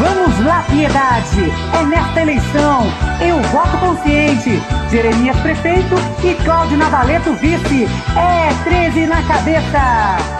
Vamos lá, piedade! É nesta eleição, eu voto consciente. Jeremias prefeito e Cláudio Navaleto vice. É 13 na cabeça!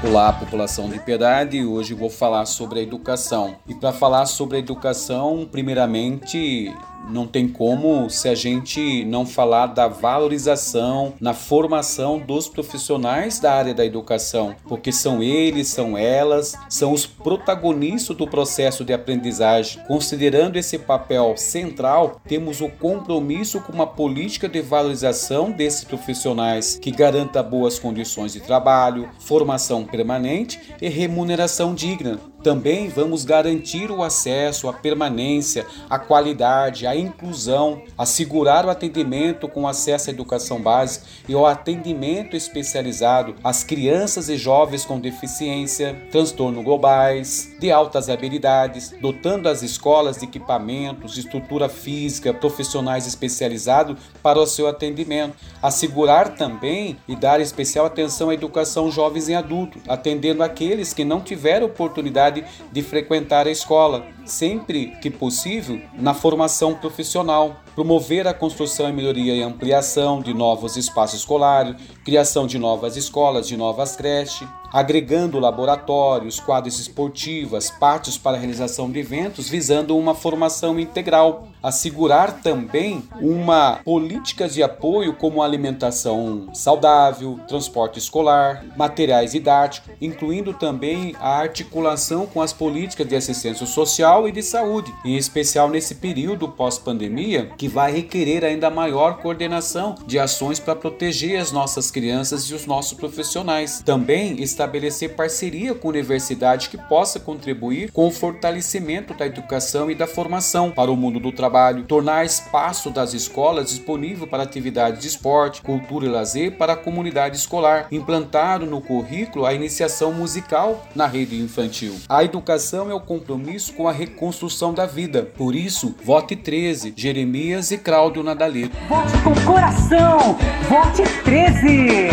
Olá, população de Piedade. Hoje vou falar sobre a educação. E para falar sobre a educação, primeiramente não tem como se a gente não falar da valorização na formação dos profissionais da área da educação, porque são eles, são elas, são os protagonistas do processo de aprendizagem. Considerando esse papel central, temos o compromisso com uma política de valorização desses profissionais que garanta boas condições de trabalho, formação permanente e remuneração digna. Também vamos garantir o acesso, a permanência, a qualidade, a inclusão, assegurar o atendimento com acesso à educação básica e ao atendimento especializado às crianças e jovens com deficiência, transtornos globais, de altas habilidades, dotando as escolas de equipamentos, estrutura física, profissionais especializados para o seu atendimento. Assegurar também e dar especial atenção à educação jovens e adultos, atendendo aqueles que não tiveram oportunidade de frequentar a escola, sempre que possível, na formação profissional, promover a construção e melhoria e ampliação de novos espaços escolares, criação de novas escolas, de novas creches, agregando laboratórios, quadras esportivas, pátios para realização de eventos, visando uma formação integral. Assegurar também uma política de apoio como alimentação saudável, transporte escolar, materiais didáticos, incluindo também a articulação com as políticas de assistência social e de saúde, em especial nesse período pós-pandemia, que vai requerer ainda maior coordenação de ações para proteger as nossas crianças e os nossos profissionais. Também estabelecer parceria com a universidade que possa contribuir com o fortalecimento da educação e da formação para o mundo do trabalho, tornar espaço das escolas disponível para atividades de esporte, cultura e lazer para a comunidade escolar, implantado no currículo a iniciação musical na rede infantil. A educação é o compromisso com a reconstrução da vida. Por isso, vote 13, Jeremias e Cláudio Nadaleto. Vote com coração! Vote 13!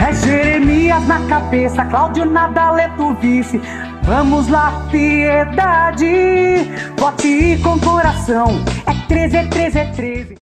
É Jeremias na cabeça, Cláudio Nadaleto vice. Vamos lá, piedade, vote com coração. É 13, é 13, é 13.